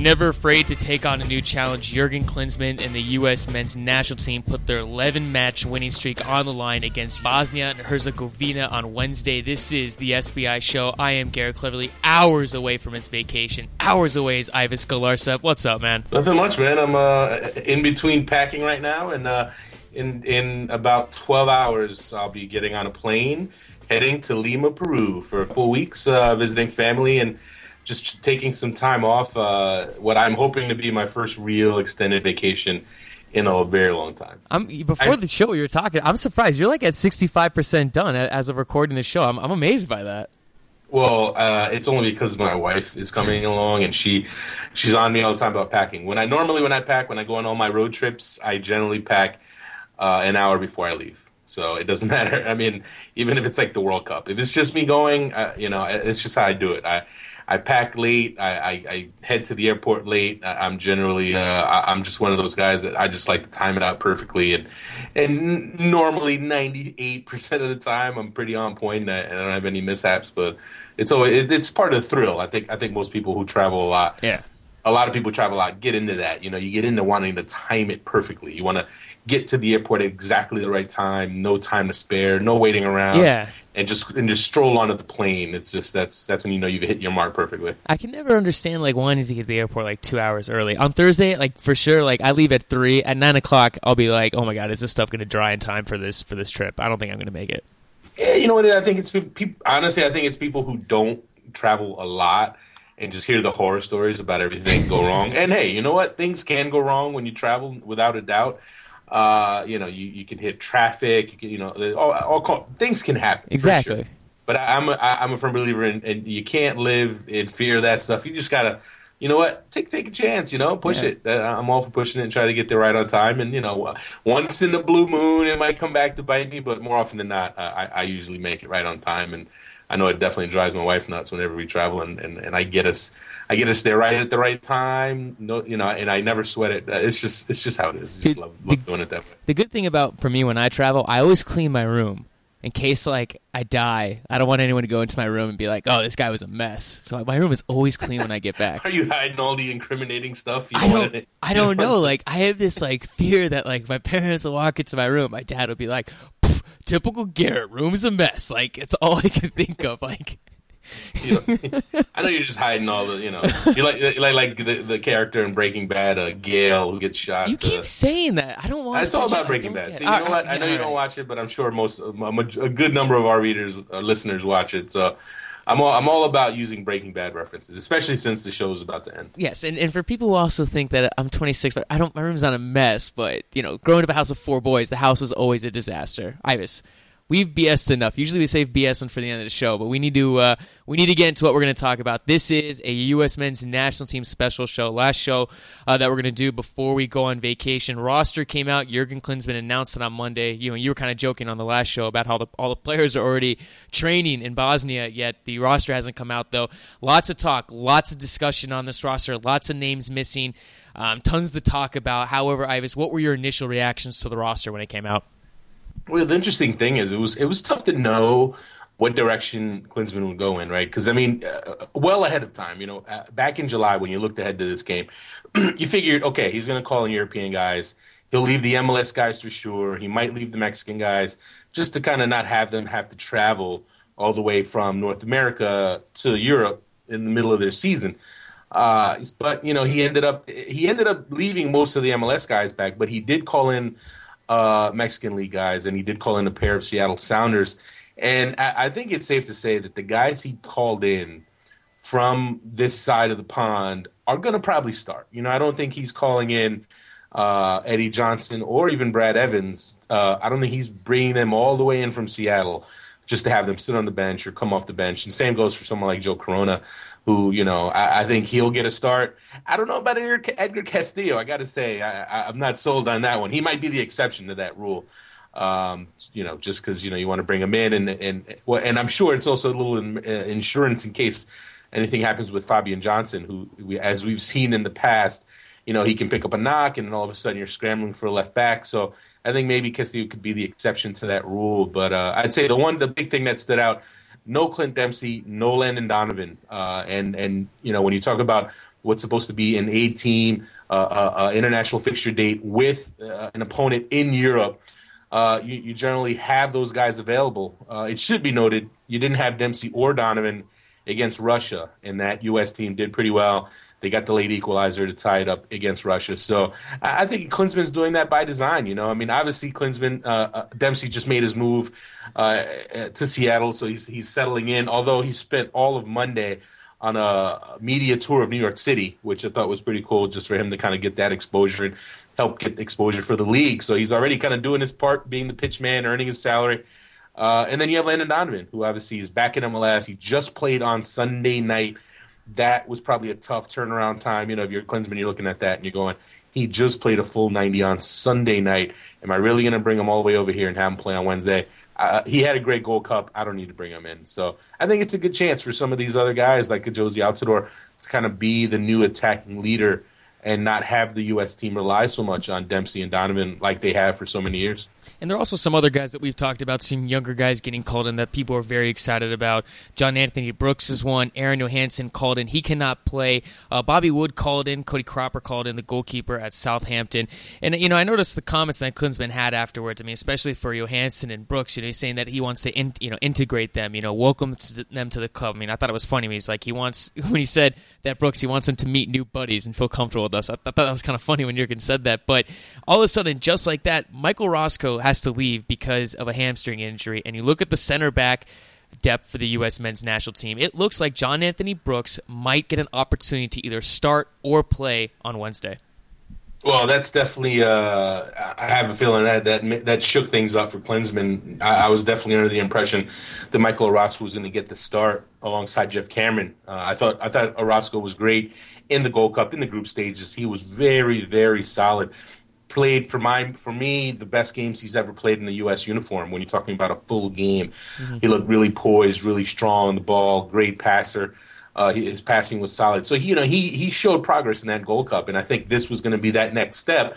Never afraid to take on a new challenge, Jurgen Klinsmann and the U.S. men's national team put their 11 match winning streak on the line against Bosnia and Herzegovina on Wednesday. This is the SBI show. I am Garrett Cleverly, hours away from his vacation. Hours away is Ives Galarcep. What's up, man? Nothing much, man. I'm uh, in between packing right now, and uh, in in about 12 hours, I'll be getting on a plane heading to Lima, Peru for a couple weeks, uh, visiting family and just taking some time off. Uh, what I'm hoping to be my first real extended vacation in a very long time. I'm before I, the show you were talking. I'm surprised you're like at 65 percent done as of recording the show. I'm, I'm amazed by that. Well, uh, it's only because my wife is coming along and she she's on me all the time about packing. When I normally when I pack when I go on all my road trips, I generally pack uh, an hour before I leave. So it doesn't matter. I mean, even if it's like the World Cup, if it's just me going, uh, you know, it's just how I do it. I I pack late. I, I, I head to the airport late. I, am generally uh, I, am just one of those guys that I just like to time it out perfectly. And and normally 98 percent of the time I'm pretty on point and I, and I don't have any mishaps. But it's always it, it's part of the thrill. I think I think most people who travel a lot, yeah, a lot of people travel a lot get into that. You know, you get into wanting to time it perfectly. You want to get to the airport at exactly the right time, no time to spare, no waiting around. Yeah and just and just stroll onto the plane. It's just that's that's when you know you've hit your mark perfectly. I can never understand like wanting to get to the airport like two hours early on Thursday. Like for sure, like I leave at three at nine o'clock. I'll be like, oh my god, is this stuff going to dry in time for this for this trip? I don't think I'm going to make it. Yeah, you know what? I think it's people. Honestly, I think it's people who don't travel a lot and just hear the horror stories about everything go wrong. And hey, you know what? Things can go wrong when you travel, without a doubt. Uh, you know, you, you can hit traffic. You, can, you know, all, all call, things can happen. Exactly. Sure. But I, I'm a, I'm a firm believer in, and you can't live in fear of that stuff. You just gotta, you know what, take take a chance. You know, push yeah. it. Uh, I'm all for pushing it and try to get there right on time. And you know, once in the blue moon, it might come back to bite me, but more often than not, uh, I, I usually make it right on time. And I know it definitely drives my wife nuts whenever we travel, and, and, and I get us I get us there right at the right time. No, you know, and I never sweat it. It's just it's just how it is. I just love, love doing it that way. The good thing about for me when I travel, I always clean my room in case like I die. I don't want anyone to go into my room and be like, "Oh, this guy was a mess." So my room is always clean when I get back. Are you hiding all the incriminating stuff? You I don't. I don't know. Like I have this like fear that like my parents will walk into my room, my dad will be like, "Typical Garrett, room's a mess." Like it's all I can think of. Like you know, I know you're just hiding all the, you know, you like like like the, the character in Breaking Bad, uh, Gale, who gets shot. You keep uh, saying that. I don't want. It's all about Breaking Bad. See, you know what? I know you don't watch it, but I'm sure most, a, a good number of our readers, uh, listeners, watch it. So. I'm all, I'm all about using Breaking Bad references, especially since the show is about to end. Yes, and, and for people who also think that I'm 26, but I don't, my room's not a mess. But you know, growing up a house of four boys, the house was always a disaster. Ives, we've BS'd enough. Usually we save BSing for the end of the show, but we need to uh, we need to get into what we're going to talk about. This is a U.S. Men's National Team special show. Last show uh, that we're going to do before we go on vacation. Roster came out. Jurgen Klinsmann announced it on Monday. You know, you were kind of joking on the last show about how the, all the players are already training in Bosnia, yet the roster hasn't come out though. Lots of talk, lots of discussion on this roster, lots of names missing. Um, tons to talk about. However, Ives, what were your initial reactions to the roster when it came out? Well, the interesting thing is, it was it was tough to know what direction Klinsmann would go in, right? Because I mean, uh, well ahead of time, you know, uh, back in July when you looked ahead to this game, you figured, okay, he's going to call in European guys. He'll leave the MLS guys for sure. He might leave the Mexican guys just to kind of not have them have to travel all the way from North America to Europe in the middle of their season. Uh, but you know, he ended up he ended up leaving most of the MLS guys back, but he did call in uh, Mexican League guys, and he did call in a pair of Seattle Sounders. And I, I think it's safe to say that the guys he called in from this side of the pond are going to probably start. You know, I don't think he's calling in uh, Eddie Johnson or even Brad Evans. Uh, I don't think he's bringing them all the way in from Seattle just to have them sit on the bench or come off the bench. And same goes for someone like Joe Corona, who you know I, I think he'll get a start. I don't know about Edgar Castillo. I got to say I, am not sold on that one. He might be the exception to that rule. Um, you know, just because you know you want to bring him in, and and well, and I'm sure it's also a little in, uh, insurance in case anything happens with Fabian Johnson, who we, as we've seen in the past, you know he can pick up a knock, and then all of a sudden you're scrambling for a left back. So I think maybe Castillo could be the exception to that rule. But uh, I'd say the one, the big thing that stood out no Clint Dempsey, no Landon Donovan, uh, and and you know when you talk about what's supposed to be an A team uh, uh, uh, international fixture date with uh, an opponent in Europe, you, you, generally have those guys available. It should be noted you didn't have Dempsey or Donovan against Russia, and that U.S. team did pretty well. They got the late equalizer to tie it up against Russia. So I think Klinsmann's doing that by design. You know, I mean, obviously Klinsmann, uh, Dempsey just made his move uh, to Seattle, so he's he's settling in. Although he spent all of Monday on a media tour of New York City, which I thought was pretty cool, just for him to kind of get that exposure and help get exposure for the league. So he's already kind of doing his part, being the pitch man, earning his salary. Uh, and then you have Landon Donovan, who obviously is back in MLS. He just played on Sunday night. That was probably a tough turnaround time. You know, if you're Klinsmann, you're looking at that and you're going, he just played a full 90 on Sunday night. Am I really going to bring him all the way over here and have him play on Wednesday? Uh, he had a great Gold Cup. I don't need to bring him in. So I think it's a good chance for some of these other guys like Jozy Altidore to kind of be the new attacking leader and not have the U.S. team rely so much on Dempsey and Donovan like they have for so many years. And there are also some other guys that we've talked about, some younger guys getting called in that people are very excited about. John Anthony Brooks is one. Aron Jóhannsson called in. He cannot play. Uh, Bobby Wood called in. Cody Cropper called in, the goalkeeper at Southampton. And, you know, I noticed the comments that Klinsmann had afterwards. I mean, especially for Johansson and Brooks, you know, he's saying that he wants to, in, you know, integrate them, you know, welcome them to the club. I mean, I thought it was funny. He's like, he wants, when he said that Brooks, he wants them to meet new buddies and feel comfortable us. I thought that was kind of funny when Jurgen said that. But all of a sudden, just like that, Michael Orozco has to leave because of a hamstring injury. And you look at the center back depth for the U.S. men's national team. It looks like John Anthony Brooks might get an opportunity to either start or play on Wednesday. Well, that's definitely. Uh, I have a feeling that that that shook things up for Klinsmann. I, I was definitely under the impression that Michael Orozco was going to get the start alongside Geoff Cameron. Uh, I thought I thought Orozco was great in the Gold Cup in the group stages. He was very very solid. Played for my for me the best games he's ever played in the U.S. uniform. When you're talking about a full game, mm-hmm. he looked really poised, really strong on the ball, great passer. Uh, his passing was solid. So he, you know, he he showed progress in that Gold Cup, and I think this was going to be that next step,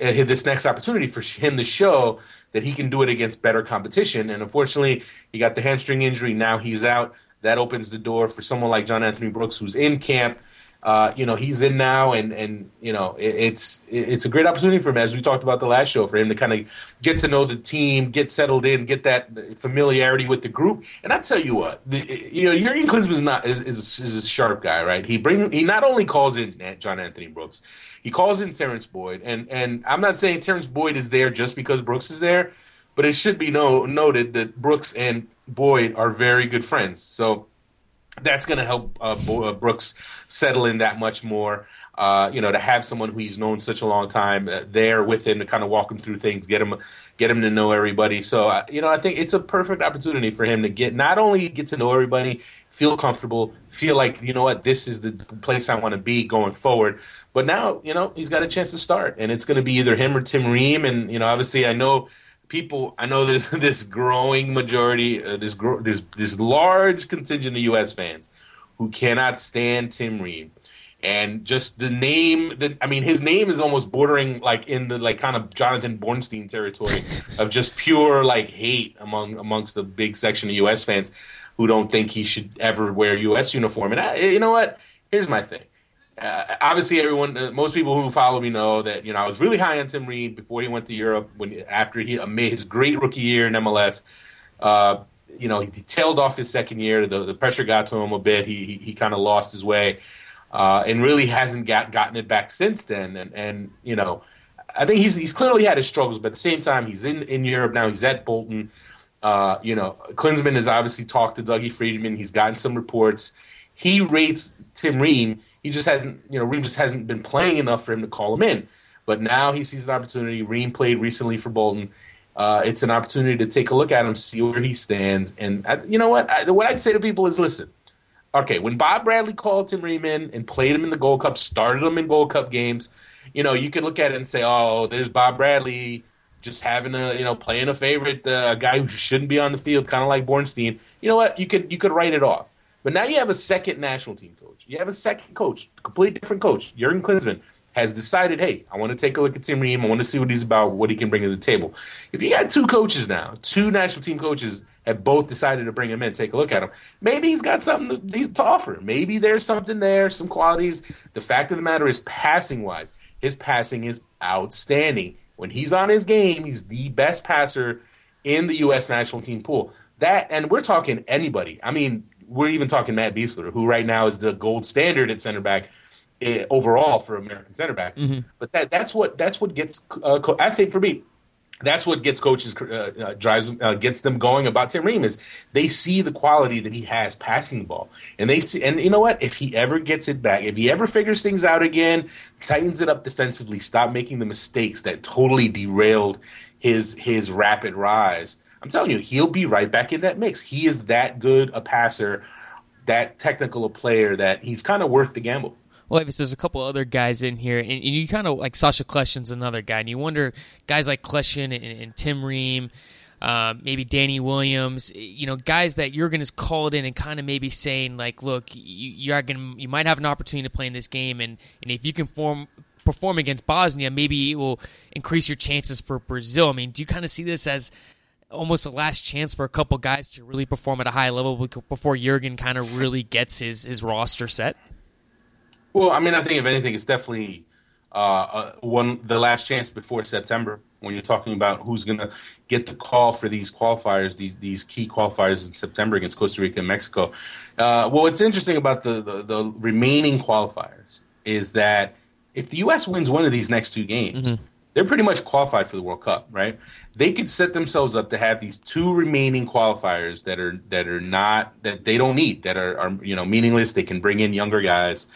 uh, this next opportunity for him to show that he can do it against better competition. And unfortunately, he got the hamstring injury. Now he's out. That opens the door for someone like John Anthony Brooks, who's in camp uh, you know, he's in now, and and you know, it, it's it's a great opportunity for him, as we talked about the last show, for him to kind of get to know the team, get settled in, get that familiarity with the group. And I tell you what, the, you know, Jurgen Klinsmann is not is, is, is a sharp guy, right? He bring he not only calls in John Anthony Brooks, he calls in Terrence Boyd, and and I'm not saying Terrence Boyd is there just because Brooks is there, but it should be no, noted that Brooks and Boyd are very good friends. So that's going to help uh, uh, Brooks settle in that much more. Uh, you know, to have someone who he's known such a long time uh, there with him to kind of walk him through things, get him get him to know everybody. So, uh, you know, I think it's a perfect opportunity for him to get not only get to know everybody, feel comfortable, feel like you know what this is the place I want to be going forward. But now, you know, he's got a chance to start, and it's going to be either him or Tim Ream. And you know, obviously, I know people. I know there's this growing majority, uh, this gro- this this large contingent of U.S. fans who cannot stand Tim Ream, and just the name. That I mean, his name is almost bordering like in the like kind of Jonathan Bornstein territory of just pure like hate among amongst the big section of U.S. fans who don't think he should ever wear U.S. uniform. And I, you know what? Here's my thing uh, obviously everyone uh, most people who follow me know that you know I was really high on Tim Ream before he went to Europe when after he made his great rookie year in MLS uh, you know he, tailed off his second year. The, the pressure got to him a bit. He he, he kind of lost his way uh, and really hasn't got, gotten it back since then. And and you know I think he's he's clearly had his struggles but at the same time he's in in Europe now. He's at Bolton. Uh, you know Klinsmann has obviously talked to Dougie Freedman he's gotten some reports. He rates Tim Ream he just hasn't, you know, Ream just hasn't been playing enough for him to call him in. But now he sees an opportunity. Ream played recently for Bolton. Uh, it's an opportunity to take a look at him, see where he stands. And I, you know what? I, what I'd say to people is, listen. Okay, when Bob Bradley called Tim Ream in and played him in the Gold Cup, started him in Gold Cup games, you know, you could look at it and say, "Oh, there's Bob Bradley just having a, you know, playing a favorite, uh, a guy who shouldn't be on the field, kind of like Bornstein." You know what? You could you could write it off. But now you have a second national team coach. You have a second coach, a completely different coach. Jurgen Klinsmann has decided, hey, I want to take a look at Tim Ream. I want to see what he's about, what he can bring to the table. If you got two coaches now, two national team coaches have both decided to bring him in, take a look at him. Maybe he's got something to, he's to offer. Maybe there's something there, some qualities. The fact of the matter is, passing wise, his passing is outstanding. When he's on his game, he's the best passer in the U.S. national team pool. That, and we're talking anybody. I mean, we're even talking Matt Besler, who right now is the gold standard at center back eh, overall for American center backs. Mm-hmm. But that that's what that's what gets. Uh, I think for me, that's what gets coaches uh, uh, drives uh, gets them going about Tim Ream is they see the quality that he has passing the ball, and they see and you know what if he ever gets it back, if he ever figures things out again, tightens it up defensively, stop making the mistakes that totally derailed his his rapid rise. I'm telling you, he'll be right back in that mix. He is that good a passer, that technical a player that he's kind of worth the gamble. Well, Ives, there's a couple other guys in here, and, and you kind of like Sacha Kljestan's another guy, and you wonder guys like Kljestan and, and Tim Ream, uh, maybe Danny Williams, you know, guys that you're going to call it in and kind of maybe saying like, look, you, you're going you might have an opportunity to play in this game, and and if you can form perform against Bosnia, maybe it will increase your chances for Brazil. I mean, do you kind of see this as almost a last chance for a couple guys to really perform at a high level before Jurgen kind of really gets his his roster set? Well, I mean, I think if anything, it's definitely uh, uh, one the last chance before September when you're talking about who's going to get the call for these qualifiers, these these key qualifiers in September against Costa Rica and Mexico. Uh, well, what's interesting about the, the, the remaining qualifiers is that if the U.S. wins one of these next two games. Mm-hmm. They're pretty much qualified for the World Cup, right? They could set themselves up to have these two remaining qualifiers that are that are not that they don't need that are, are you know meaningless. They can bring in younger guys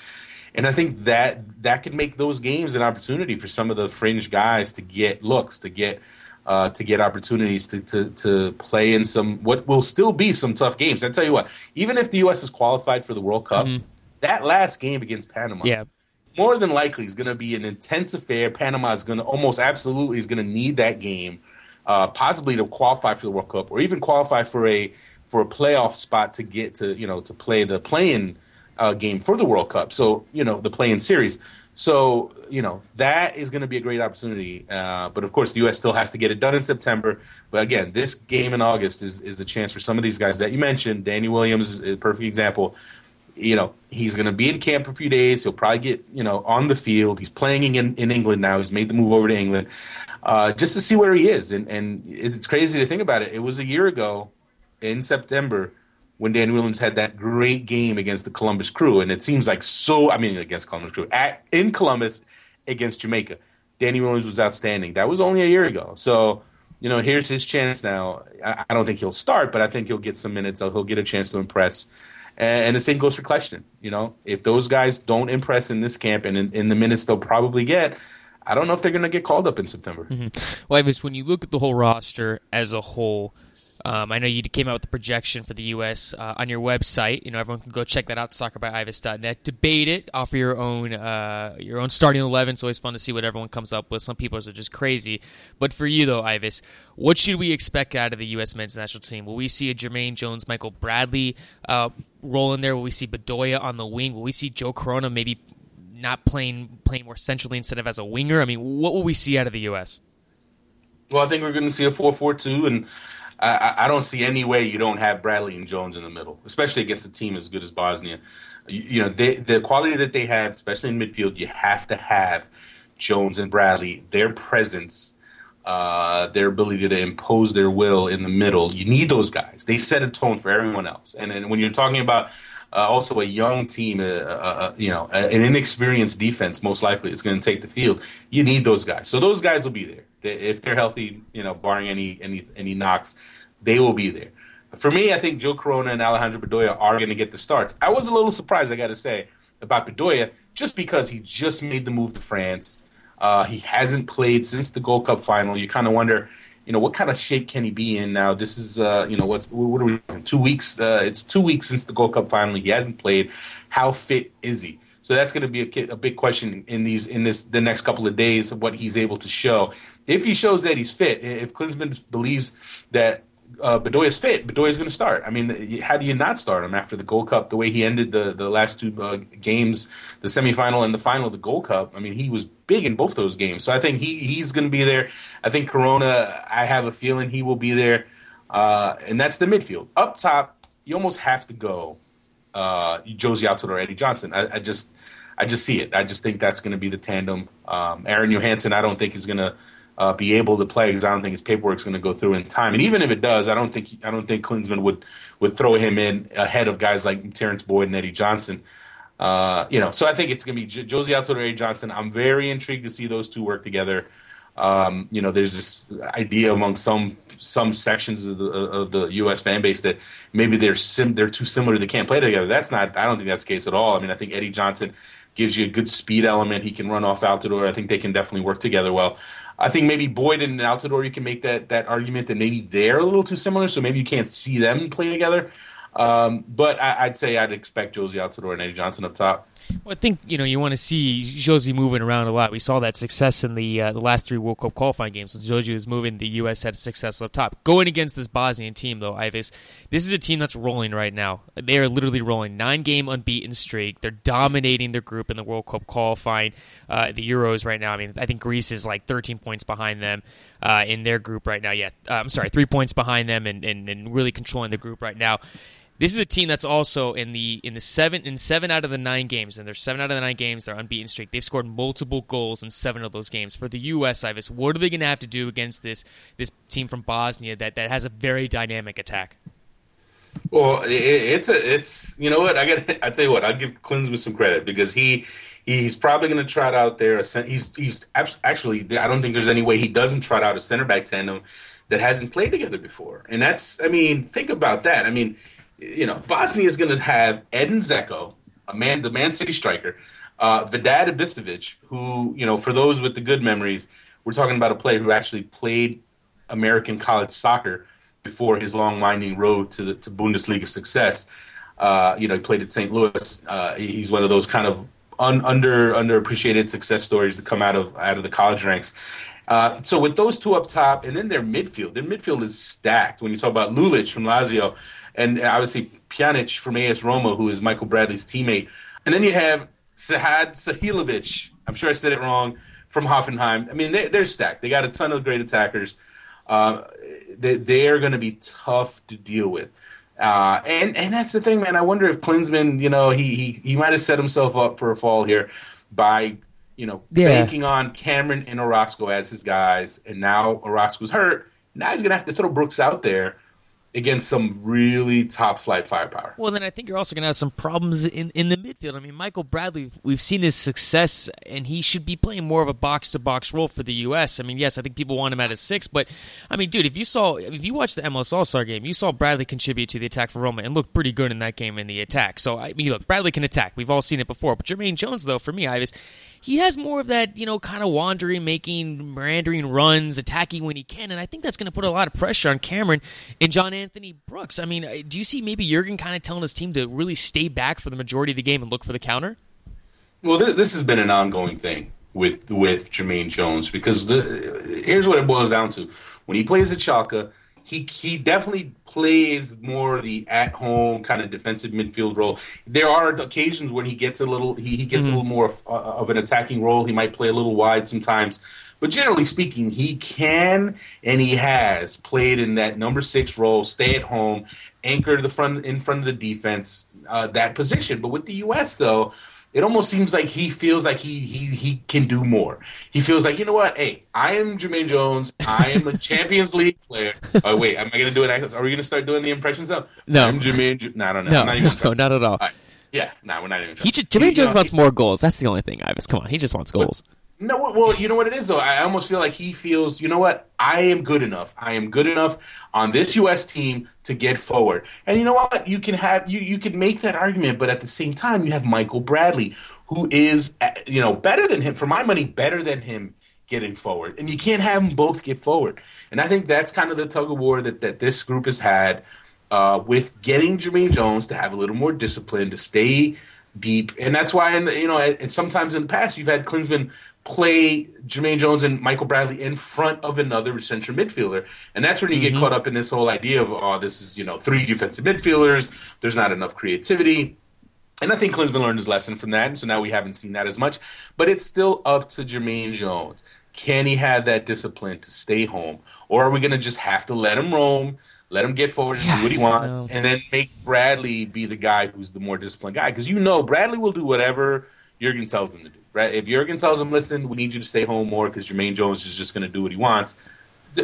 and I think that that could make those games an opportunity for some of the fringe guys to get looks, to get uh, to get opportunities to, to to play in some what will still be some tough games. I tell you what, even if the U.S. is qualified for the World Cup, mm-hmm. that last game against Panama, yeah. More than likely is going to be an intense affair. Panama is going to almost absolutely is going to need that game, uh, possibly to qualify for the World Cup or even qualify for a for a playoff spot to get to you know to play the playing uh, game for the World Cup. So you know the play-in series. So you know that is going to be a great opportunity. Uh, but of course, the U.S. still has to get it done in September. But again, this game in August is is the chance for some of these guys that you mentioned. Danny Williams is a perfect example. You know he's going to be in camp for a few days. He'll probably get you know on the field. He's playing in, in England now. He's made the move over to England uh, just to see where he is. And and it's crazy to think about it. It was a year ago in September when Dan Williams had that great game against the Columbus Crew, and it seems like so. I mean, against Columbus Crew at in Columbus against Jamaica, Danny Williams was outstanding. That was only a year ago. So you know, here's his chance now. I, I don't think he'll start, but I think he'll get some minutes. He'll get a chance to impress. And, and the same goes for Kljestan. You know, if those guys don't impress in this camp and in, in the minutes they'll probably get, I don't know if they're going to get called up in September. Mm-hmm. Well, Ives, when you look at the whole roster as a whole, um, I know you came out with the projection for the U.S. Uh, on your website. You know, everyone can go check that out, soccerbyives.net. Debate it, offer your own uh, your own starting eleven. It's always fun to see what everyone comes up with. Some people are just crazy, but for you though, Ives, what should we expect out of the U.S. men's national team? Will we see a Jermaine Jones, Michael Bradley uh, roll in there? Will we see Bedoya on the wing? Will we see Joe Corona maybe not playing playing more centrally instead of as a winger? I mean, what will we see out of the U.S.? Well, I think we're going to see a four-four-two, and I, I, don't see any way you don't have Bradley and Jones in the middle, especially against a team as good as Bosnia. You, you know, they, the quality that they have, especially in midfield, you have to have Jones and Bradley, their presence, uh, their ability to impose their will in the middle. You need those guys. They set a tone for everyone else. And then when you're talking about uh, also a young team, uh, uh, uh you know, an inexperienced defense, most likely is going to take the field. You need those guys. So those guys will be there if they're healthy, you know, barring any any any knocks, they will be there. For me, I think Joe Corona and Alejandro Bedoya are going to get the starts. I was a little surprised, I got to say, about Bedoya just because he just made the move to France. Uh, he hasn't played since the Gold Cup final. You kind of wonder, you know, what kind of shape can he be in now? This is, uh, you know, what's what are we? Two weeks. Uh, it's two weeks since the Gold Cup final. He hasn't played. How fit is he? So that's going to be a, a, big question in these in this the next couple of days of what he's able to show. If he shows that he's fit, if Klinsmann believes that uh, Bedoya's fit, Bedoya's going to start. I mean, how do you not start him after the Gold Cup? The way he ended the the last two uh, games, the semifinal and the final of the Gold Cup. I mean, he was big in both those games. So I think he he's going to be there. I think Corona. I have a feeling he will be there. uh, and that's the midfield. Up top, you almost have to go uh, Jozy Altidore or Eddie Johnson. I, I, just I just see it. I just think that's going to be the tandem. Um, Aron Jóhannsson, I don't think is going to uh, be able to play because I don't think his paperwork is going to go through in time. And even if it does, I don't think I don't think Klinsmann would would throw him in ahead of guys like Terrence Boyd and Eddie Johnson. Uh, you know, so I think it's going to be J- Jozy Altidore or Eddie Johnson. I'm very intrigued to see those two work together. Um, you know, there's this idea among some some sections of the of the U.S. fan base that maybe they're sim- they're too similar, they can't play together. That's not. I don't think that's the case at all. I mean, I think Eddie Johnson gives you a good speed element. He can run off Altidore. I think they can definitely work together well. I think maybe Boyd and Altidore, you can make that that argument that maybe they're a little too similar, so maybe you can't see them play together. Um, but I, would say I'd expect Jozy Altidore and Eddie Johnson up top. Well, I think you know you want to see Josie moving around a lot. We saw that success in the uh, the last three World Cup qualifying games. When Jozy was moving, the U.S. had success up top. Going against this Bosnian team, though, Ives, this is a team that's rolling right now. They are literally rolling nine game unbeaten streak. They're dominating their group in the World Cup qualifying, uh, the Euros right now. I mean, I think Greece is like 13 points behind them uh, in their group right now. Yeah, uh, I'm sorry, three points behind them, and, and, and really controlling the group right now. This is a team that's also in the in the seven in seven out of the nine games, and there's seven out of the nine games. They're unbeaten streak. They've scored multiple goals in seven of those games. For the U.S., Ives, what are they going to have to do against this this team from Bosnia that, that has a very dynamic attack? Well, it, it's a it's you know what I got. I tell you what, I'll give Klinsmann some credit because he he's probably going to trot out there. He's he's actually I don't think there's any way he doesn't trot out a center back tandem that hasn't played together before, and that's I mean think about that. I mean you know, Bosnia is going to have Edin Dzeko, a man, the Man City striker, uh, Vedad Ibisevic, who, you know, for those with the good memories, we're talking about a player who actually played American college soccer before his long winding road to the, to Bundesliga success. Uh, you know, he played at St. Louis. Uh, he's one of those kind of un, under underappreciated success stories that come out of out of the college ranks. Uh, so with those two up top, and then their midfield, their midfield is stacked. When you talk about Lulic from Lazio, and obviously Pjanic from AS Roma, who is Michael Bradley's teammate. And then you have Sahad Sahilovic. I'm sure I said it wrong from Hoffenheim. I mean, they, they're stacked. They got a ton of great attackers. Uh, they, they are going to be tough to deal with. Uh, and and that's the thing, man. I wonder if Klinsmann, you know, he he, he might have set himself up for a fall here by you know yeah. banking on Cameron and Orozco as his guys, and now Orozco's hurt. Now he's gonna have to throw Brooks out there against some really top flight firepower. Well, then I think you're also going to have some problems in, in the midfield. I mean, Michael Bradley, we've seen his success, and he should be playing more of a box to box role for the U.S. I mean, yes, I think people want him at a six, but I mean, dude, if you saw, if you watched the MLS All Star game, you saw Bradley contribute to the attack for Roma and look pretty good in that game in the attack. So, I mean, look, Bradley can attack. We've all seen it before. But Jermaine Jones, though, for me, Ives, he has more of that, you know, kind of wandering, making meandering runs, attacking when he can, and I think that's going to put a lot of pressure on Cameron and John Anthony Brooks. I mean, uh, do you see maybe Jurgen kind of telling his team to really stay back for the majority of the game and look for the counter? Well, th- this has been an ongoing thing with with Jermaine Jones because here's what it boils down to: when he plays at Schalke, he he definitely plays more the at home kind of defensive midfield role. There are occasions when he gets a little he, he gets mm-hmm. a little more of, uh, of, an attacking role. He might play a little wide sometimes, but generally speaking, he can and he has played in that number six role, stay at home, anchor the front in front of the defense, uh, that position. But with the U.S. though it almost seems like he feels like he he he can do more. He feels like you know what? Hey, I am Jermaine Jones. I am a Champions League player. Oh wait, am I going to do it? Are we going to start doing the impressions up? No, I'm Jermaine. no, I don't know. No, not, even no, not at all. all right. Yeah, no, we're not even. He just, Jermaine he, Jones wants more goals. That's the only thing, Ives. Come on, he just wants goals. No, well, you know what it is though. I almost feel like he feels, you know what? I am good enough. I am good enough on this U.S. team to get forward. And you know what? You can have you you can make that argument, but at the same time, you have Michael Bradley, who is you know better than him for my money, better than him getting forward. And you can't have them both get forward. And I think that's kind of the tug of war that that this group has had uh, with getting Jermaine Jones to have a little more discipline, to stay deep, and that's why, in the, you know, and sometimes in the past you've had Klinsmann play Jermaine Jones and Michael Bradley in front of another central midfielder. And that's when you mm-hmm. get caught up in this whole idea of, oh, this is, you know, three defensive midfielders. There's not enough creativity. And I think Klinsmann learned his lesson from that. And so now we haven't seen that as much. But it's still up to Jermaine Jones. Can he have that discipline to stay home? Or are we going to just have to let him roam? let him get forward and Yeah, do what he wants, and then make Bradley be the guy who's the more disciplined guy. Because you know Bradley will do whatever Jurgen tells him to do. Right? If Jurgen tells him, "Listen, we need you to stay home more," because Jermaine Jones is just going to do what he wants,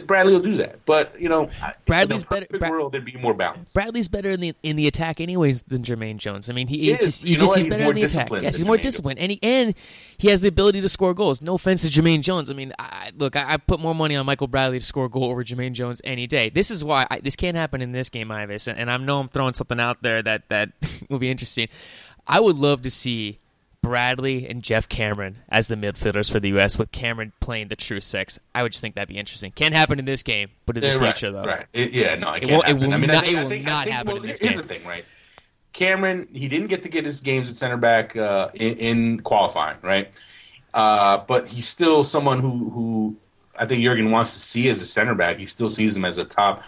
Bradley will do that. But you know, Bradley's better- world, there'd be more balance. Bradley's better in the in the attack anyways than Jermaine Jones. I mean, he, He just just he's He's better in the attack. Yes, he's more Jermaine disciplined, and he and he has the ability to score goals. No offense to Jermaine Jones. I mean, I, look, I, I put more money on Michael Bradley to score a goal over Jermaine Jones any day. This is why I, this can't happen in this game, Ives, and, and I know I'm throwing something out there that that will be interesting. I would love to see. Bradley and Geoff Cameron as the midfielders for the U.S. with Cameron playing the true six. I would just think that'd be interesting. Can't happen in this game, but in the Yeah, right, future, though. Right. It- yeah, no, it, It can't won't- it will I mean, not- I think, it will think, not think, happen well, in this here's game. the thing, right? Cameron, he didn't get to get his games at center back uh, in, in qualifying, right? Uh, but he's still someone who, who I think Jurgen wants to see as a center back. He still sees him as a top,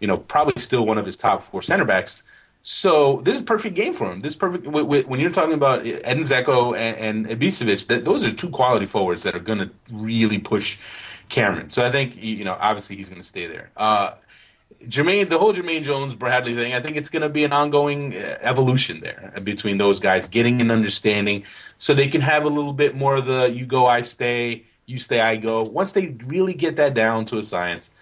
you know, probably still one of his top four center backs. So this is perfect game for him. This perfect when you're talking about Edin Dzeko and, and Ibisevic. That those are two quality forwards that are going to really push Cameron. So I think you know, obviously he's going to stay there. Uh, Jermaine, the whole Jermaine Jones Bradley thing, I think it's going to be an ongoing uh, evolution there between those guys, getting an understanding, so they can have a little bit more of the "you go, I stay, you stay, I go." Once they really get that down to a science,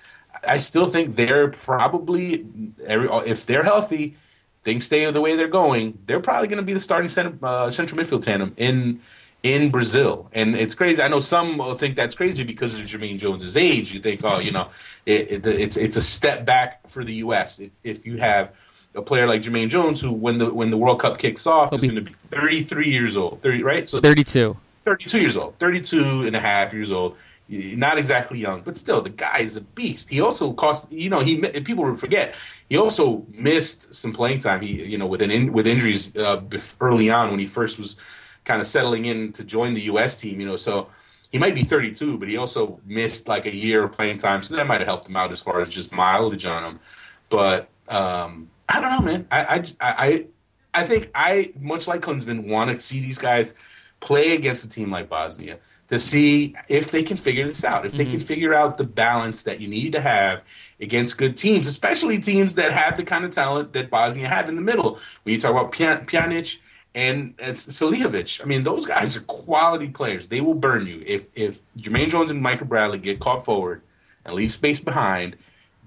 I still think they're probably every if they're healthy, things stay the way they're going, they're probably going to be the starting center, uh, central midfield tandem in in Brazil. And it's crazy. I know some will think that's crazy because of Jermaine Jones's age. You think, oh, you know, it, it, it's it's a step back for the U.S. If, if you have a player like Jermaine Jones, who when the when the World Cup kicks off, He'll is going to be 33 years old, 30, right? So 32. 32 years old, 32 and a half years old. Not exactly young, but still, the guy is a beast. He also cost, you know, he people forget. He also missed some playing time. He, you know, with an in, with injuries uh, early on when he first was kind of settling in to join the U.S. team. You know, so he might be 32, but he also missed like a year of playing time, so that might have helped him out as far as just mileage on him. But um, I don't know, man. I, I, I, I think I, much like Klinsmann, want to see these guys play against a team like Bosnia to see if they can figure this out. If they can figure out the balance that you need to have against good teams, especially teams that have the kind of talent that Bosnia have in the middle. When you talk about Pjan- Pjanic and uh, Salihovic, I mean, those guys are quality players. They will burn you. If if Jermaine Jones and Michael Bradley get caught forward and leave space behind,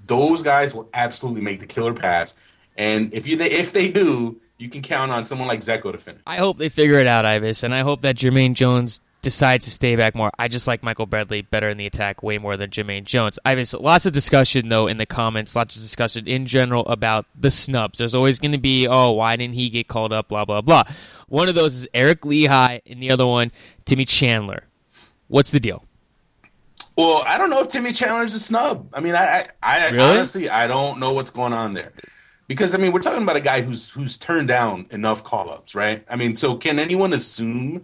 those guys will absolutely make the killer pass. And if you they, if they do, you can count on someone like Dzeko to finish. I hope they figure it out, Ives, and I hope that Jermaine Jones decides to stay back more. I just like Michael Bradley better in the attack way more than Jermaine Jones. I Ives, lots of discussion though in the comments, lots of discussion in general about the snubs. There's always going to be, oh, why didn't he get called up? Blah blah blah. One of those is Eric Lichaj, and the other one, Timmy Chandler. What's the deal? Well, I don't know if Timmy Chandler's a snub. I mean, I, I, I Really? honestly, I don't know what's going on there. Because I mean, we're talking about a guy who's who's turned down enough call ups, right? I mean, so can anyone assume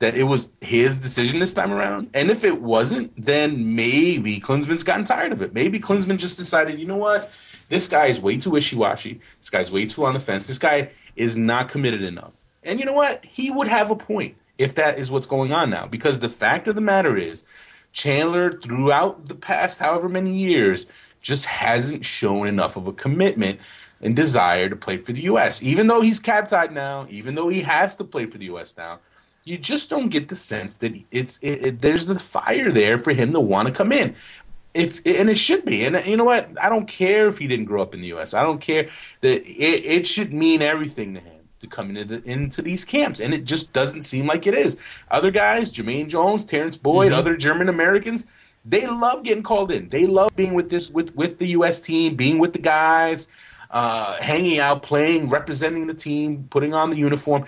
that it was his decision this time around? And if it wasn't, then maybe Klinsmann's gotten tired of it. Maybe Klinsmann just decided, you know what, this guy is way too wishy washy. This guy's way too on the fence. This guy is not committed enough. And you know what? He would have a point if that is what's going on now. Because the fact of the matter is, Chandler, throughout the past however many years, just hasn't shown enough of a commitment and desire to play for the U.S. Even though he's cap tied now, even though he has to play for the U.S. now, you just don't get the sense that it's it, it, there's the fire there for him to want to come in. If and it should be, and you know what? I don't care if he didn't grow up in the U.S. I don't care that it, it should mean everything to him to come into the, into these camps, and it just doesn't seem like it is. Other guys, Jermaine Jones, Terrence Boyd, other German Americans, they love getting called in. They love being with this with with the U.S. team, being with the guys, uh, hanging out, playing, representing the team, putting on the uniform.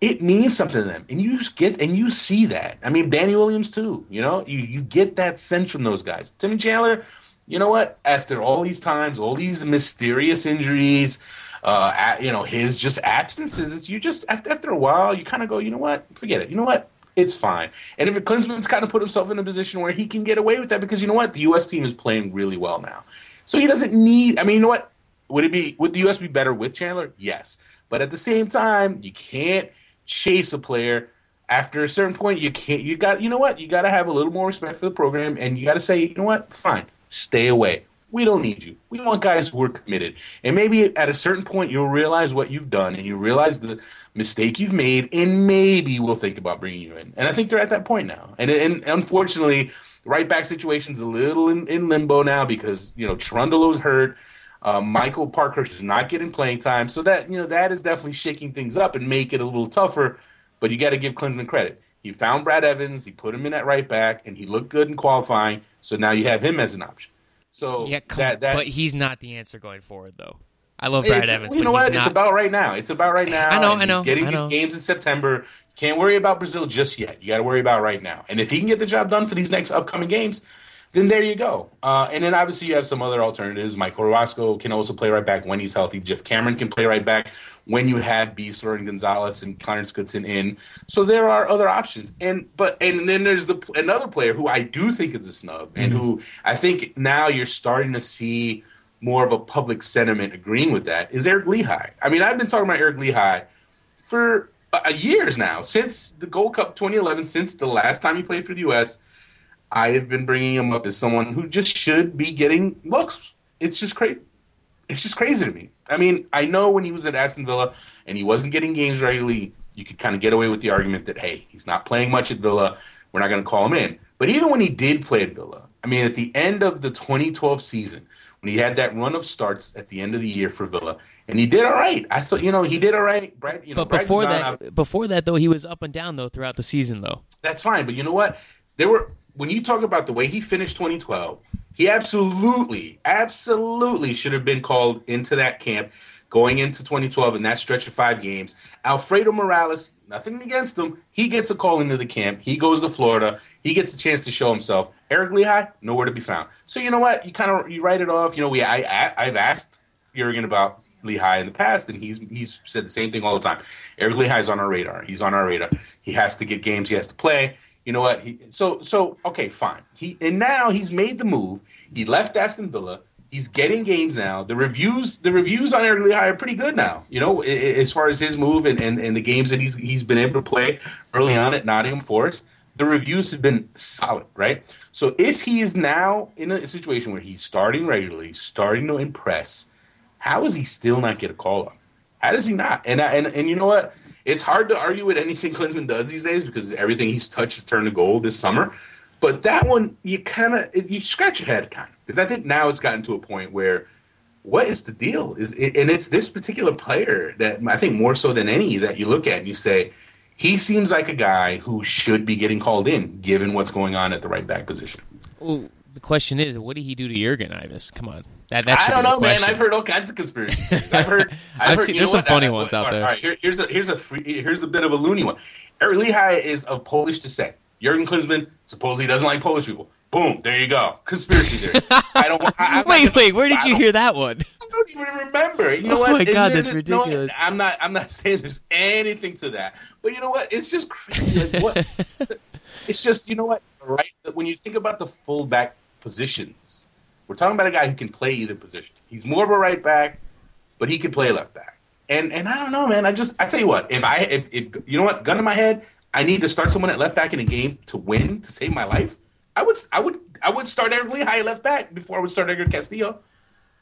It means something to them, and you get and you see that. I mean, Danny Williams too. You know, you you get that sense from those guys. Timmy Chandler, you know what? After all these times, all these mysterious injuries, uh, a- you know, his just absences, you just after after a while, you kind of go, you know what? Forget it. You know what? It's fine. And if Klinsmann's kind of put himself in a position where he can get away with that because you know what? The U.S. team is playing really well now, so he doesn't need. I mean, you know what? Would it be? Would the U.S. be better with Chandler? Yes, but at the same time, you can't chase a player. After a certain point, you can't. You got. You know what? You got to have a little more respect for the program, and you got to say, you know what? Fine, stay away. We don't need you. We want guys who are committed. And maybe at a certain point, you'll realize what you've done and you realize the mistake you've made, and maybe we'll think about bringing you in. And I think they're at that point now. And, and unfortunately, right back situation's a little in, in limbo now because, you know, Cherundolo was hurt. Uh, Michael Parkhurst is not getting playing time. So that, you know, that is definitely shaking things up and make it a little tougher. But you got to give Klinsmann credit. He found Brad Evans, he put him in at right back, and he looked good in qualifying. So now you have him as an option. So yeah, that, that, but he's not the answer going forward, though. I love Brad Evans. You know what? It's about right now. It's about right now. I know. I know. Getting I know. these games in September. Can't worry about Brazil just yet. You got to worry about right now. And if he can get the job done for these next upcoming games, then there you go. Uh, and then obviously you have some other alternatives. Mike Orozco can also play right back when he's healthy. Geoff Cameron can play right back when you have Besler and Gonzalez and Clarence Goodson in. So there are other options. And but and then there's the another player who I do think is a snub and mm-hmm. who I think now you're starting to see more of a public sentiment agreeing with that is Eric Lichaj. I mean, I've been talking about Eric Lichaj for uh, years now since the Gold Cup 2011, since the last time he played for the U.S. I have been bringing him up as someone who just should be getting looks. It's just crazy. It's just crazy to me. I mean, I know when he was at Aston Villa and he wasn't getting games regularly, you could kind of get away with the argument that hey, he's not playing much at Villa. We're not going to call him in. But even when he did play at Villa, I mean, at the end of the 2012 season, when he had that run of starts at the end of the year for Villa, and he did all right. I thought, you know, he did all right. Brad, you know, but before that, before that though, he was up and down though throughout the season though. That's fine, but you know what? There were when you talk about the way he finished 2012, he absolutely, absolutely should have been called into that camp going into 2012 in that stretch of five games. Alfredo Morales, nothing against him. He gets a call into the camp. He goes to Florida. He gets a chance to show himself. Eric Lichaj, nowhere to be found. So you know what? You kind of you write it off. You know, we I, I I've asked Jurgen about Lichaj in the past, and he's he's said the same thing all the time. Eric is on our radar. He's on our radar. He has to get games. He has to play you know what? He, so so okay, fine. He and now he's made the move. He left Aston Villa. He's getting games now. The reviews the reviews on Eric Lichaj are pretty good now. You know, as far as his move and, and, and the games that he's he's been able to play early on at Nottingham Forest, the reviews have been solid, right? So if he is now in a situation where he's starting regularly, starting to impress, how is he still not get a call up? How does he not? And and and you know what? It's hard to argue with anything Klinsmann does these days because everything he's touched has turned to gold this summer. But that one, you kind of you scratch your head, kind of, because I think now it's gotten to a point where what is the deal? Is it, and it's this particular player that I think more so than any that you look at and you say he seems like a guy who should be getting called in given what's going on at the right back position. Well, the question is, what did he do to Jurgen Ives? Come on. That, that I don't know, man. I've heard all kinds of conspiracies. I've heard. I've, I've heard, seen. There's some what? funny I, ones all out there. All right, here, here's a here's a free, here's a bit of a loony one. Eric Lichaj is of Polish descent. Jurgen Klinsmann supposedly doesn't like Polish people. Boom, there you go. Conspiracy theory. I don't. I, wait, gonna, where did you hear that one? I don't even remember. You know oh what? my god, that's ridiculous. No, I'm not. I'm not saying there's anything to that. But you know what? It's just crazy. Like, what? it's, it's just you know what? Right? When you think about the fullback positions we're talking about a guy who can play either position. He's more of a right back, but he can play left back. And and I don't know, man. I just I tell you what, if I if, if you know what, gun to my head, I need to start someone at left back in a game to win to save my life. I would I would I would start Eric Lichaj left back before I would start Edgar Castillo.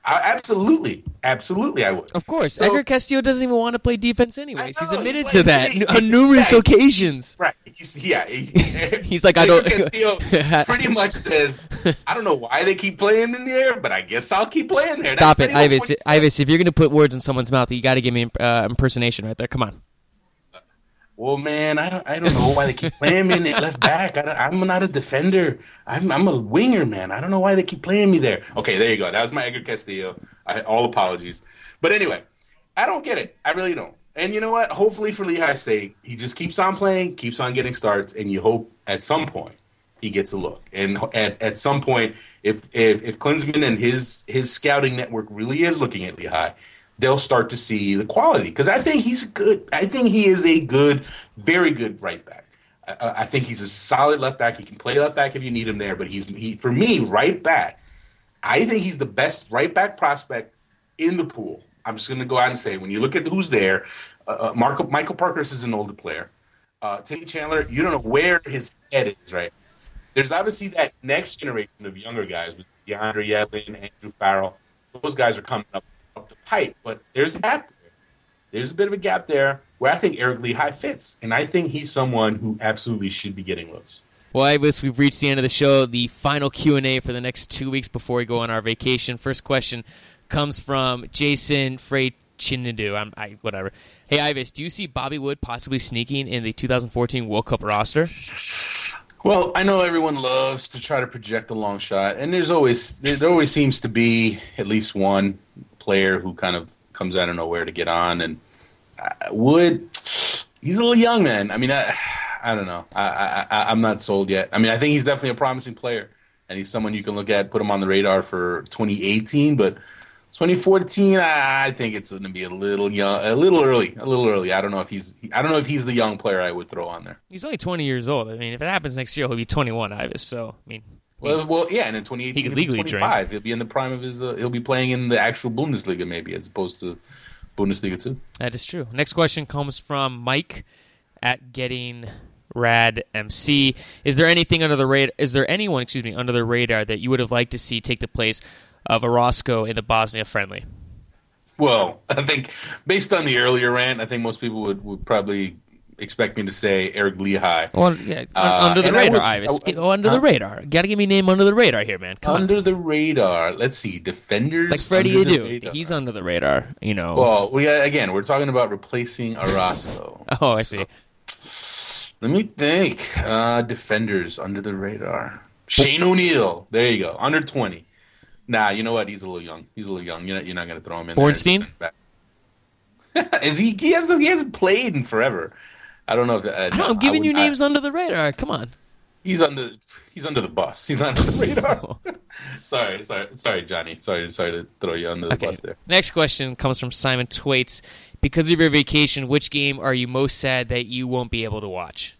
I, absolutely, absolutely, I would. Of course, So- Edgar Castillo doesn't even want to play defense anyways. I He's admitted he's to that on numerous occasions. Right. He's, yeah. he- He's like, I don't- Castillo pretty much says, I don't know why they keep playing in there, but I guess I'll keep playing there. Stop That's it, Ives. what he said. Ives, if you're going to put words in someone's mouth, you got to give me uh, impersonation right there. Come on. Well, man, I don't, I don't know why they keep playing me the left back. I I'm not a defender. I'm, I'm a winger, man. I don't know why they keep playing me there. Okay, there you go. That was my Edgar Castillo. I, all apologies. But anyway, I don't get it. I really don't. And you know what? Hopefully, for Lichaj's sake, he just keeps on playing, keeps on getting starts, and you hope at some point he gets a look. And at, at some point, if, if if Klinsmann and his his scouting network really is looking at Lichaj, they'll start to see the quality. Because I think he's good. I think he is a good, very good right back. I, I think he's a solid left back. He can play left back if you need him there. But he's he for me right back. I think he's the best right back prospect in the pool. I'm just going to go out and say when you look at who's there, uh, uh, Marco, Michael Parkhurst is an older player. Uh, Timmy Chandler, you don't know where his head is right. There's obviously that next generation of younger guys with DeAndre Yedlin, Andrew Farrell. Those guys are coming up pipe, but there's a gap there. There's a bit of a gap there where I think Eric Lichaj fits, and I think he's someone who absolutely should be getting looks. Well, Ives, we've reached the end of the show. The final Q and A for the next two weeks before we go on our vacation. First question comes from Jason Frey Chinadu. I'm I, whatever. Hey, Ives, do you see Bobby Wood possibly sneaking in the 2014 World Cup roster? Well, I know everyone loves to try to project a long shot, and there's always there always seems to be at least one player who kind of comes out of nowhere to get on. And Wood, he's a little young, man. I mean, I, I don't know. I, I, I'm not sold yet. I mean, I think he's definitely a promising player, and he's someone you can look at, put him on the radar for 2018. But 2014, I think it's going to be a little young, a little early, a little early. I don't know if he's, I don't know if he's the young player I would throw on there. He's only 20 years old. I mean, if it happens next year, he'll be 21, Ives. So, I mean, well, well, yeah, and in 2018, He could legally he'll be 25. He'll be in the prime of his. Uh, he'll be playing in the actual Bundesliga, maybe, as opposed to Bundesliga two. That is true. Next question comes from Mike at Getting Rad MC. Is there anything under the radar? Is there anyone, excuse me, under the radar that you would have liked to see take the place of Orozco in the Bosnia friendly? Well, I think based on the earlier rant, I think most people would, would probably expect me to say Eric Lichaj. Well, yeah, Uh, under the and I radar, Ives. I- oh, under the radar. Got to give me a name under the radar here, man. Come on. under the radar. Let's see, defenders. Like Freddie Adu. He's under the radar, you know. Well, we again, we're talking about replacing Orozco. oh, I see. Let me think. Uh, defenders under the radar. Shane O'Neill. There you go. Under twenty. Nah, you know what? He's a little young. He's a little young. You're not, you're not going to throw him in. Bornstein? Is he? He hasn't. He hasn't played in forever. I don't know if. Uh, no, I'm giving you names under the radar. Come on. he's under. He's under the bus. He's not under the radar. sorry, sorry, sorry, Johnny. Sorry, sorry to throw you under the Okay. bus there. Next question comes from Simon Twaits. Because of your vacation, which game are you most sad that you won't be able to watch?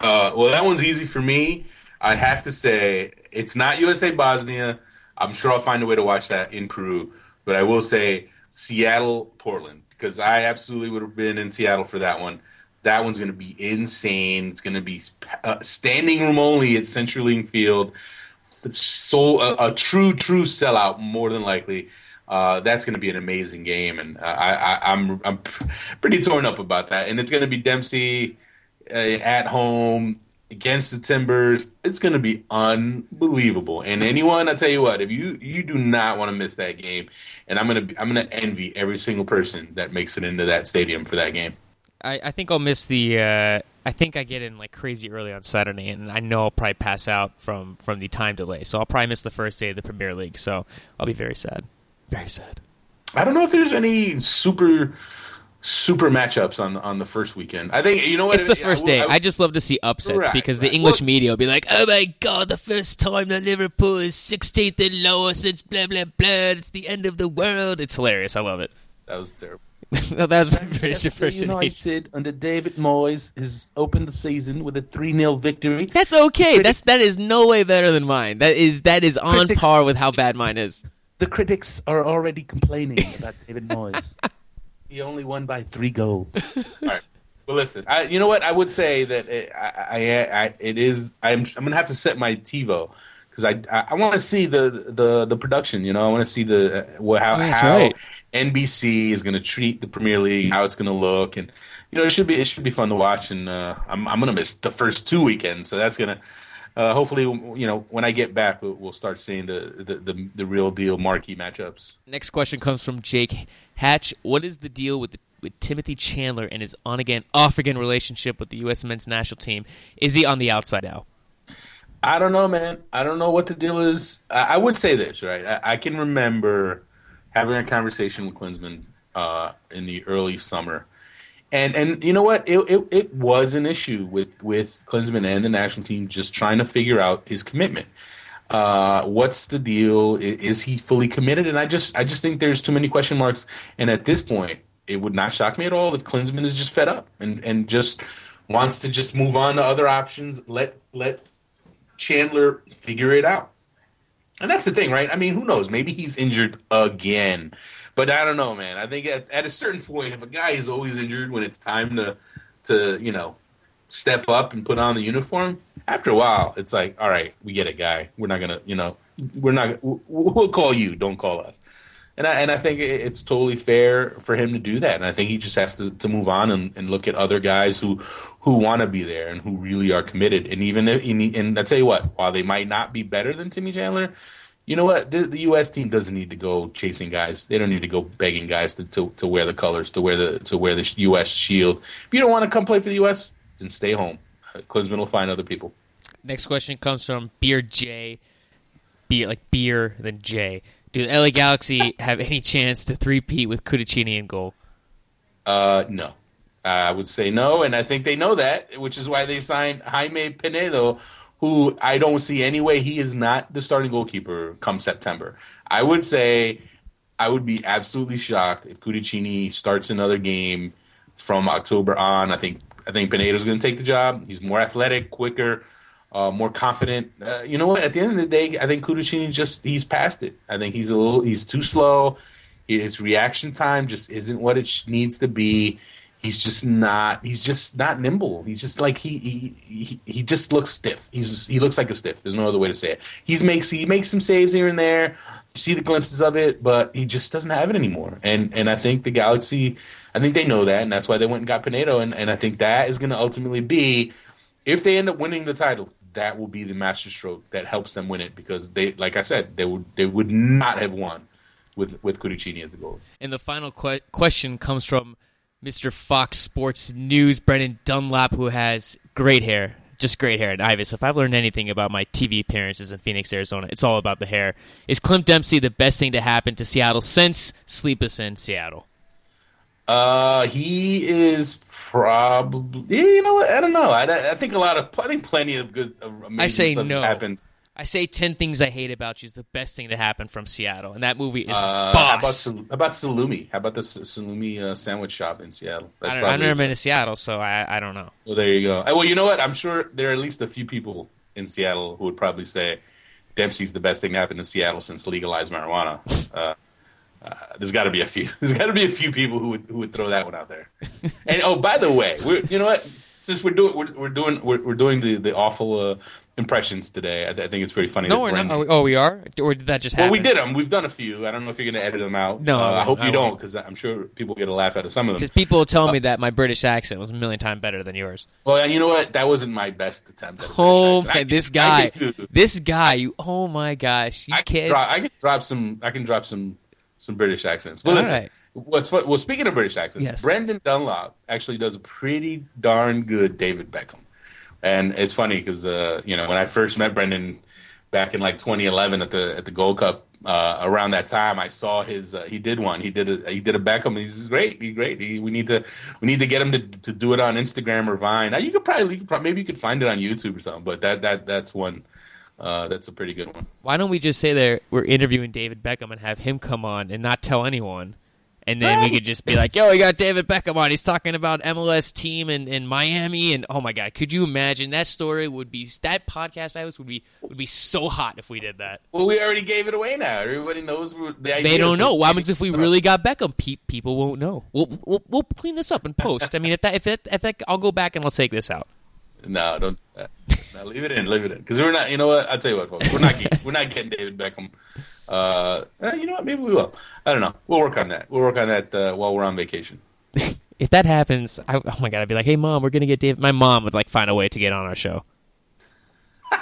Uh, well, that one's easy for me. I have to say it's not USA Bosnia. I'm sure I'll find a way to watch that in Peru, but I will say Seattle Portland because I absolutely would have been in Seattle for that one. That one's going to be insane. It's going to be uh, standing room only at CenturyLink Field. So a, a true, true sellout, more than likely. Uh, that's going to be an amazing game, and I, I, I'm I'm pretty torn up about that. And it's going to be Dempsey uh, at home against the Timbers. It's going to be unbelievable. And anyone, I tell you what, if you you do not want to miss that game, and I'm gonna I'm gonna envy every single person that makes it into that stadium for that game. I, I think I'll miss the. Uh, I think I get in like crazy early on Saturday, and I know I'll probably pass out from from the time delay. So I'll probably miss the first day of the Premier League. So I'll be very sad. Very sad. I don't know if there's any super super matchups on on the first weekend. I think you know what It's the I- first I- day. I- I just love to see upsets Right, because the right. English Well- media will be like, "Oh my god, the first time that Liverpool is 16th and lower since blah blah blah. It's the end of the world." It's hilarious. I love it. that was terrible. That's my British Manchester impersonation. United under David Moyes has opened the season with a 3-0 victory. That's okay. That's that is no way better than mine. That is that is on Critics- par with how bad mine is. The critics are already complaining about David Moyes. He only won by three goals. All right. Well, listen. I, you know what? I would say that it, I, I, I, it is. I'm, I'm gonna have to set my TiVo because I, I, I want to see the, the, the production. You know, I want to see the uh, how, Oh, that's how right. NBC is gonna treat the Premier League, how it's gonna look, and you know, it should be it should be fun to watch. And uh, I'm, I'm gonna miss the first two weekends, so that's gonna. Uh, hopefully, you know, when I get back, we'll, we'll start seeing the, the, the, the real deal marquee matchups. Next question comes from Jake Hatch. What is the deal with the, with Timothy Chandler and his on again off again relationship with the U.S. men's national team? Is he on the outside now? I don't know, man. I don't know what the deal is. I, I would say this, right? I, I can remember having a conversation with Klinsmann uh, in the early summer, and and you know what? It, it it was an issue with with Klinsmann and the national team just trying to figure out his commitment. Uh, what's the deal? Is he fully committed? And I just I just think there's too many question marks. And at this point, it would not shock me at all if Klinsmann is just fed up and and just wants to just move on to other options. Let let Chandler figure it out. And that's the thing, right? I mean, who knows? Maybe he's injured again. But I don't know, man. I think at, at a certain point, if a guy is always injured when it's time to, to you know, step up and put on the uniform, after a while, it's like, all right, we get a guy. We're not gonna, you know, we're not. We'll call you. Don't call us. And I and I think it's totally fair for him to do that. And I think he just has to, to move on and, and look at other guys who who want to be there and who really are committed. And even if, and, I tell you what, while they might not be better than Timmy Chandler, you know what? The, the, U.S. team doesn't need to go chasing guys. They don't need to go begging guys to, to, to wear the colors, to wear the to wear the U.S. shield. If you don't want to come play for the U.S., then stay home. Klinsmann will find other people. Next question comes from Beer J, beer like beer then J. Do the LA Galaxy have any chance to three-peat with Cudicini in goal? Uh, no. I would say no, and I think they know that, which is why they signed Jaime Penedo, who I don't see any way he is not the starting goalkeeper come September. I would say I would be absolutely shocked if Cudicini starts another game from October on. I think I think Penedo's going to take the job. He's more athletic, quicker, uh, more confident. Uh, you know what? At the end of the day, I think Cudicini just he's past it. I think he's a little he's too slow. His reaction time just isn't what it needs to be he's just not he's just not nimble he's just like he he he, just looks stiff he's just, he looks like a stiff there's no other way to say it he makes he makes some saves here and there you see the glimpses of it but he just doesn't have it anymore and and i think the galaxy i think they know that and that's why they went and got Penedo. and, and i think that is going to ultimately be if they end up winning the title that will be the masterstroke that helps them win it because they like i said they would they would not have won with with Cudicini as the goalie. And the final que- question comes from Mr. Fox Sports News, Brendan Dunlap, who has great hair, just great hair. And Ives, if I've learned anything about my TV appearances in Phoenix, Arizona, it's all about the hair. Is Clint Dempsey the best thing to happen to Seattle since Sleepless in Seattle? Uh, he is probably. You know, I don't know. I, I think a lot of. I think plenty of good. Amazing I say no. Happened I say ten things I hate about you is the best thing to happen from Seattle, and that movie is uh, boss. How about, about Salumi? How about the Salumi uh, sandwich shop in Seattle? That's I have never been to Seattle, so I, I don't know. Well, there you go. Uh, well, you know what? I'm sure there are at least a few people in Seattle who would probably say Dempsey's the best thing to happen to Seattle since legalized marijuana. Uh, uh, there's got to be a few. There's got to be a few people who would who would throw that one out there. and oh, by the way, you know what? Since we're doing we're, we're doing we're, we're doing the the awful uh, impressions today. I, I, think it's pretty funny. No, we're not. Oh, oh, we are. Or did that just happen? Well, we did them. We've done a few. I don't know if you're going to edit them out. No, uh, I hope I you don't, because I'm sure people get a laugh out of some of them. Because people tell uh, me that my British accent was a million times better than yours. Well, and you know what? That wasn't my best attempt. oh man, this guy, this guy. You. Oh my gosh, you I can, drop, I can drop some. I can drop some some British accents. But listen, right. What's well, speaking of British accents, yes. Brendan Dunlop actually does a pretty darn good David Beckham. And it's funny because uh, you know when I first met Brendan back in like 2011 at the at the Gold Cup uh, around that time, I saw his. Uh, he did one. He did a he did a Beckham. He's great. He's great. He, we need to we need to get him to, to do it on Instagram or Vine. Now you could probably, you could probably maybe you could find it on YouTube or something. But that that that's one. Uh, that's a pretty good one. Why don't we just say that we're interviewing David Beckham and have him come on and not tell anyone? and then we could just be like, "Yo, we got David Beckham on. He's talking about MLS team in, in Miami." And oh my god, could you imagine that story? Would be that podcast I was would be would be so hot if we did that. Well, we already gave it away now. Everybody knows the idea. They don't know. What happens if we really got Beckham? Pe- people won't know. We'll, we'll, we'll clean this up and post. I mean, if that if it if that, I'll go back and I'll take this out. No, don't. Uh, no, leave it in. Leave it in. Because we're not. You know what? I'll tell you what, folks. We're not. Getting, we're not getting David Beckham. Uh, eh, you know what? Maybe we will. I don't know. We'll work on that. We'll work on that uh, while we're on vacation. if that happens, I, oh my god, I'd be like, "Hey, mom, we're gonna get David." My mom would like find a way to get on our show.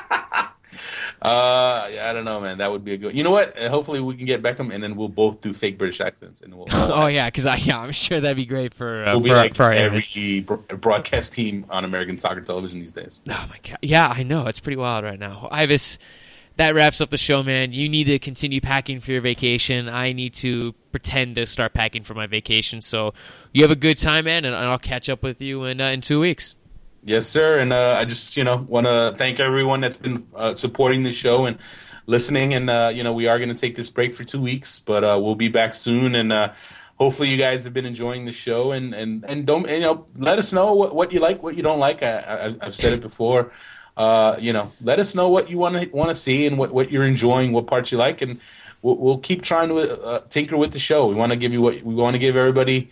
Uh, yeah, I don't know, man. That would be a good. You know what? Uh, hopefully, we can get Beckham, and then we'll both do fake British accents, and we'll. Oh yeah, because I yeah, I'm sure that'd be great for uh, we'll for, be like for our every broadcast team on American soccer television these days. Oh my god, yeah, I know it's pretty wild right now. Ives, that wraps up the show, man. You need to continue packing for your vacation. I need to pretend to start packing for my vacation. So you have a good time, man, and, I'll catch up with you in uh, in two weeks. Yes, sir. And uh, I just, you know, want to thank everyone that's been uh, supporting the show and listening. And, uh, you know, we are going to take this break for two weeks, but uh, we'll be back soon. And uh, hopefully you guys have been enjoying the show. And, and, and don't, you know, let us know what, what you like, what you don't like. I, I, have said it before. Uh, you know, let us know what you want to want to see and what, what you're enjoying, what parts you like, and we'll, we'll keep trying to tinker with the show. We want to give you what we want to give everybody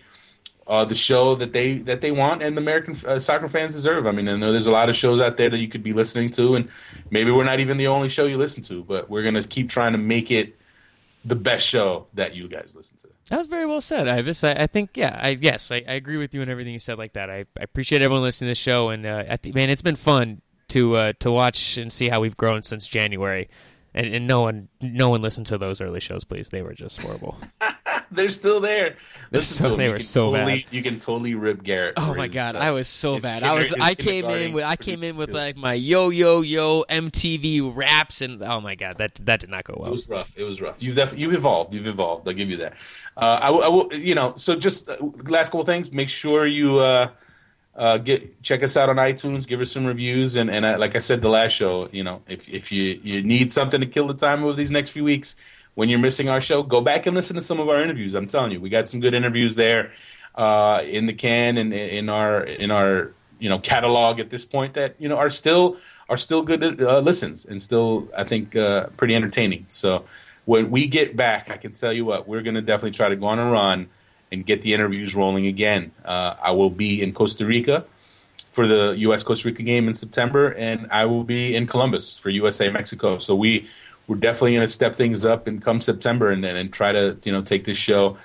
uh, the show that they that they want and the American uh, soccer fans deserve. I mean, I know there's a lot of shows out there that you could be listening to, and maybe we're not even the only show you listen to, but we're gonna keep trying to make it the best show that you guys listen to. That was very well said, Ives. I, I think, yeah, I yes, I, I, agree with you and everything you said like that. I, I appreciate everyone listening to the show, and uh, I man, it's been fun to uh, to watch and see how we've grown since January. And, and no one no one listened to those early shows, please. They were just horrible. They're still there. They're so, they were so totally, bad. You can totally rip Garrett. Oh my god, I was so it's bad. I was. I came in with. I came in with like my yo yo yo MTV raps and oh my god, that that did not go well. It was rough. It was rough. You've def- you've evolved. You've evolved. I'll give you that. Uh, I, w- I will. You know. So just uh, last couple things. Make sure you. Uh, uh, get check us out on iTunes, give us some reviews, and and uh, like I said the last show, you know, if if you you need something to kill the time over these next few weeks, when you're missing our show, go back and listen to some of our interviews. I'm telling you, we got some good interviews there uh, in the can and in our in our you know catalog at this point that you know are still are still good uh, listens and still I think uh, pretty entertaining. So when we get back, I can tell you what we're going to definitely try to go on a run and get the interviews rolling again. Uh, I will be in Costa Rica for the U.S. Costa Rica game in September, and I will be in Columbus for USA Mexico. So we we're definitely going to step things up and come September and and try to you know take this show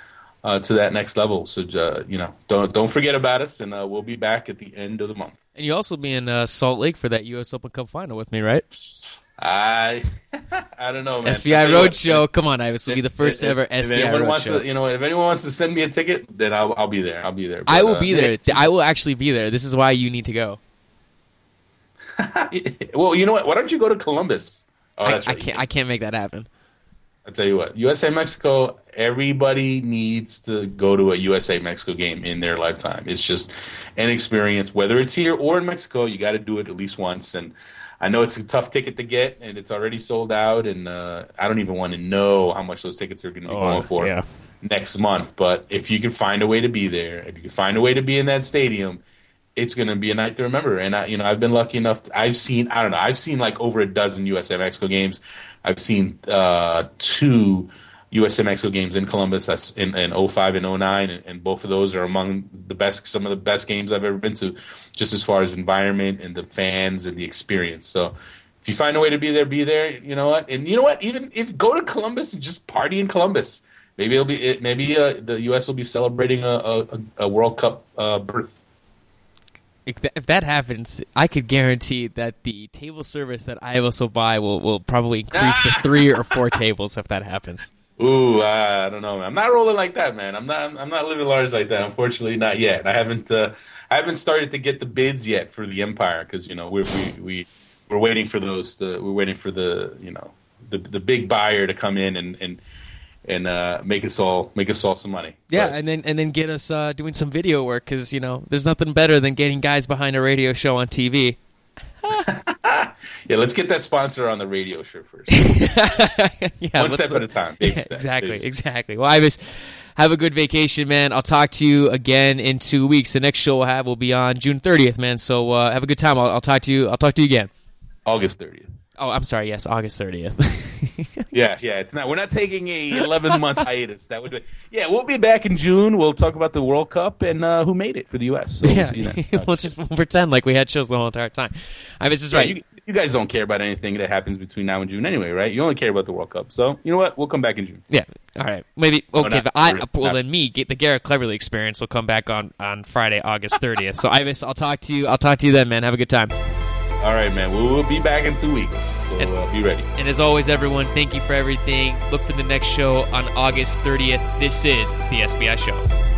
uh, to that next level. So uh, you know don't don't forget about us, and uh, we'll be back at the end of the month. And you also be in uh, Salt Lake for that U.S. Open Cup final with me, right? I I don't know, man. SBI Roadshow. Come on, Ives. Will be the first if, ever if SBI Roadshow. Wants to, you know, if anyone wants to send me a ticket, then I'll, I'll be there. I'll be there. But, I will uh, be there. I will actually be there. This is why you need to go. well, you know what? Why don't you go to Columbus? Oh, I, right. I can't. I can't make that happen. I tell you what, USA Mexico. Everybody needs to go to a USA Mexico game in their lifetime. It's just an experience, whether it's here or in Mexico. You got to do it at least once. And I know it's a tough ticket to get, and it's already sold out. And uh, I don't even want to know how much those tickets are going to be oh, going for yeah. next month. But if you can find a way to be there, if you can find a way to be in that stadium it's going to be a night to remember. And I, you know, I've been lucky enough. To, I've seen, I don't know, I've seen like over a dozen USA Mexico games. I've seen uh, two USA Mexico games in Columbus in, in 05 and 09, and, and, both of those are among the best, some of the best games I've ever been to, just as far as environment and the fans and the experience. So. If you find a way to be there, be there. You know what? And you know what? Even if go to Columbus and just party in Columbus, maybe it'll be. Maybe uh, the U.S. will be celebrating a, a, a World Cup uh, berth if that happens, I could guarantee that the table service that I also buy will, will probably increase to three or four tables if that happens. Ooh, uh, I don't know, man. I'm not rolling like that, man. I'm not. I'm not living large like that. Unfortunately, not yet. I haven't. Uh, I haven't started to get the bids yet for the Empire because you know we're, we we we're waiting for those. To, we're waiting for the you know the the big buyer to come in and and and uh, make us all make us all some money. Yeah, but, and then and then get us uh, doing some video work because you know there's nothing better than getting guys behind a radio show on TV. yeah, let's get that sponsor on the radio show first. yeah, one step at a time. Yeah, exactly, exactly. Well, Ives, have a good vacation, man. I'll talk to you again in two weeks. The next show we'll have will be on June 30th, man. So uh, have a good time. I'll, I'll talk to you. I'll talk to you again. August 30th. Oh, I'm sorry. Yes, August 30th. yeah, yeah. It's not. We're not taking a 11 month hiatus. That would be. Yeah, we'll be back in June. We'll talk about the World Cup and uh, who made it for the U.S. So yeah, we'll, we'll just pretend like we had shows the whole entire time. I mean, this is yeah, right. You, you, guys don't care about anything that happens between now and June anyway, right? You only care about the World Cup. So you know what? We'll come back in June. Yeah. All right. Maybe okay. No, I well not. then me get the Garrett Cleverly experience will come back on on Friday, August 30th. so Ives, I'll talk to you. I'll talk to you then, man. Have a good time. All right, man. We will be back in two weeks, so and, uh, be ready. And as always, everyone, thank you for everything. Look for the next show on August 30th. This is the SBI Show.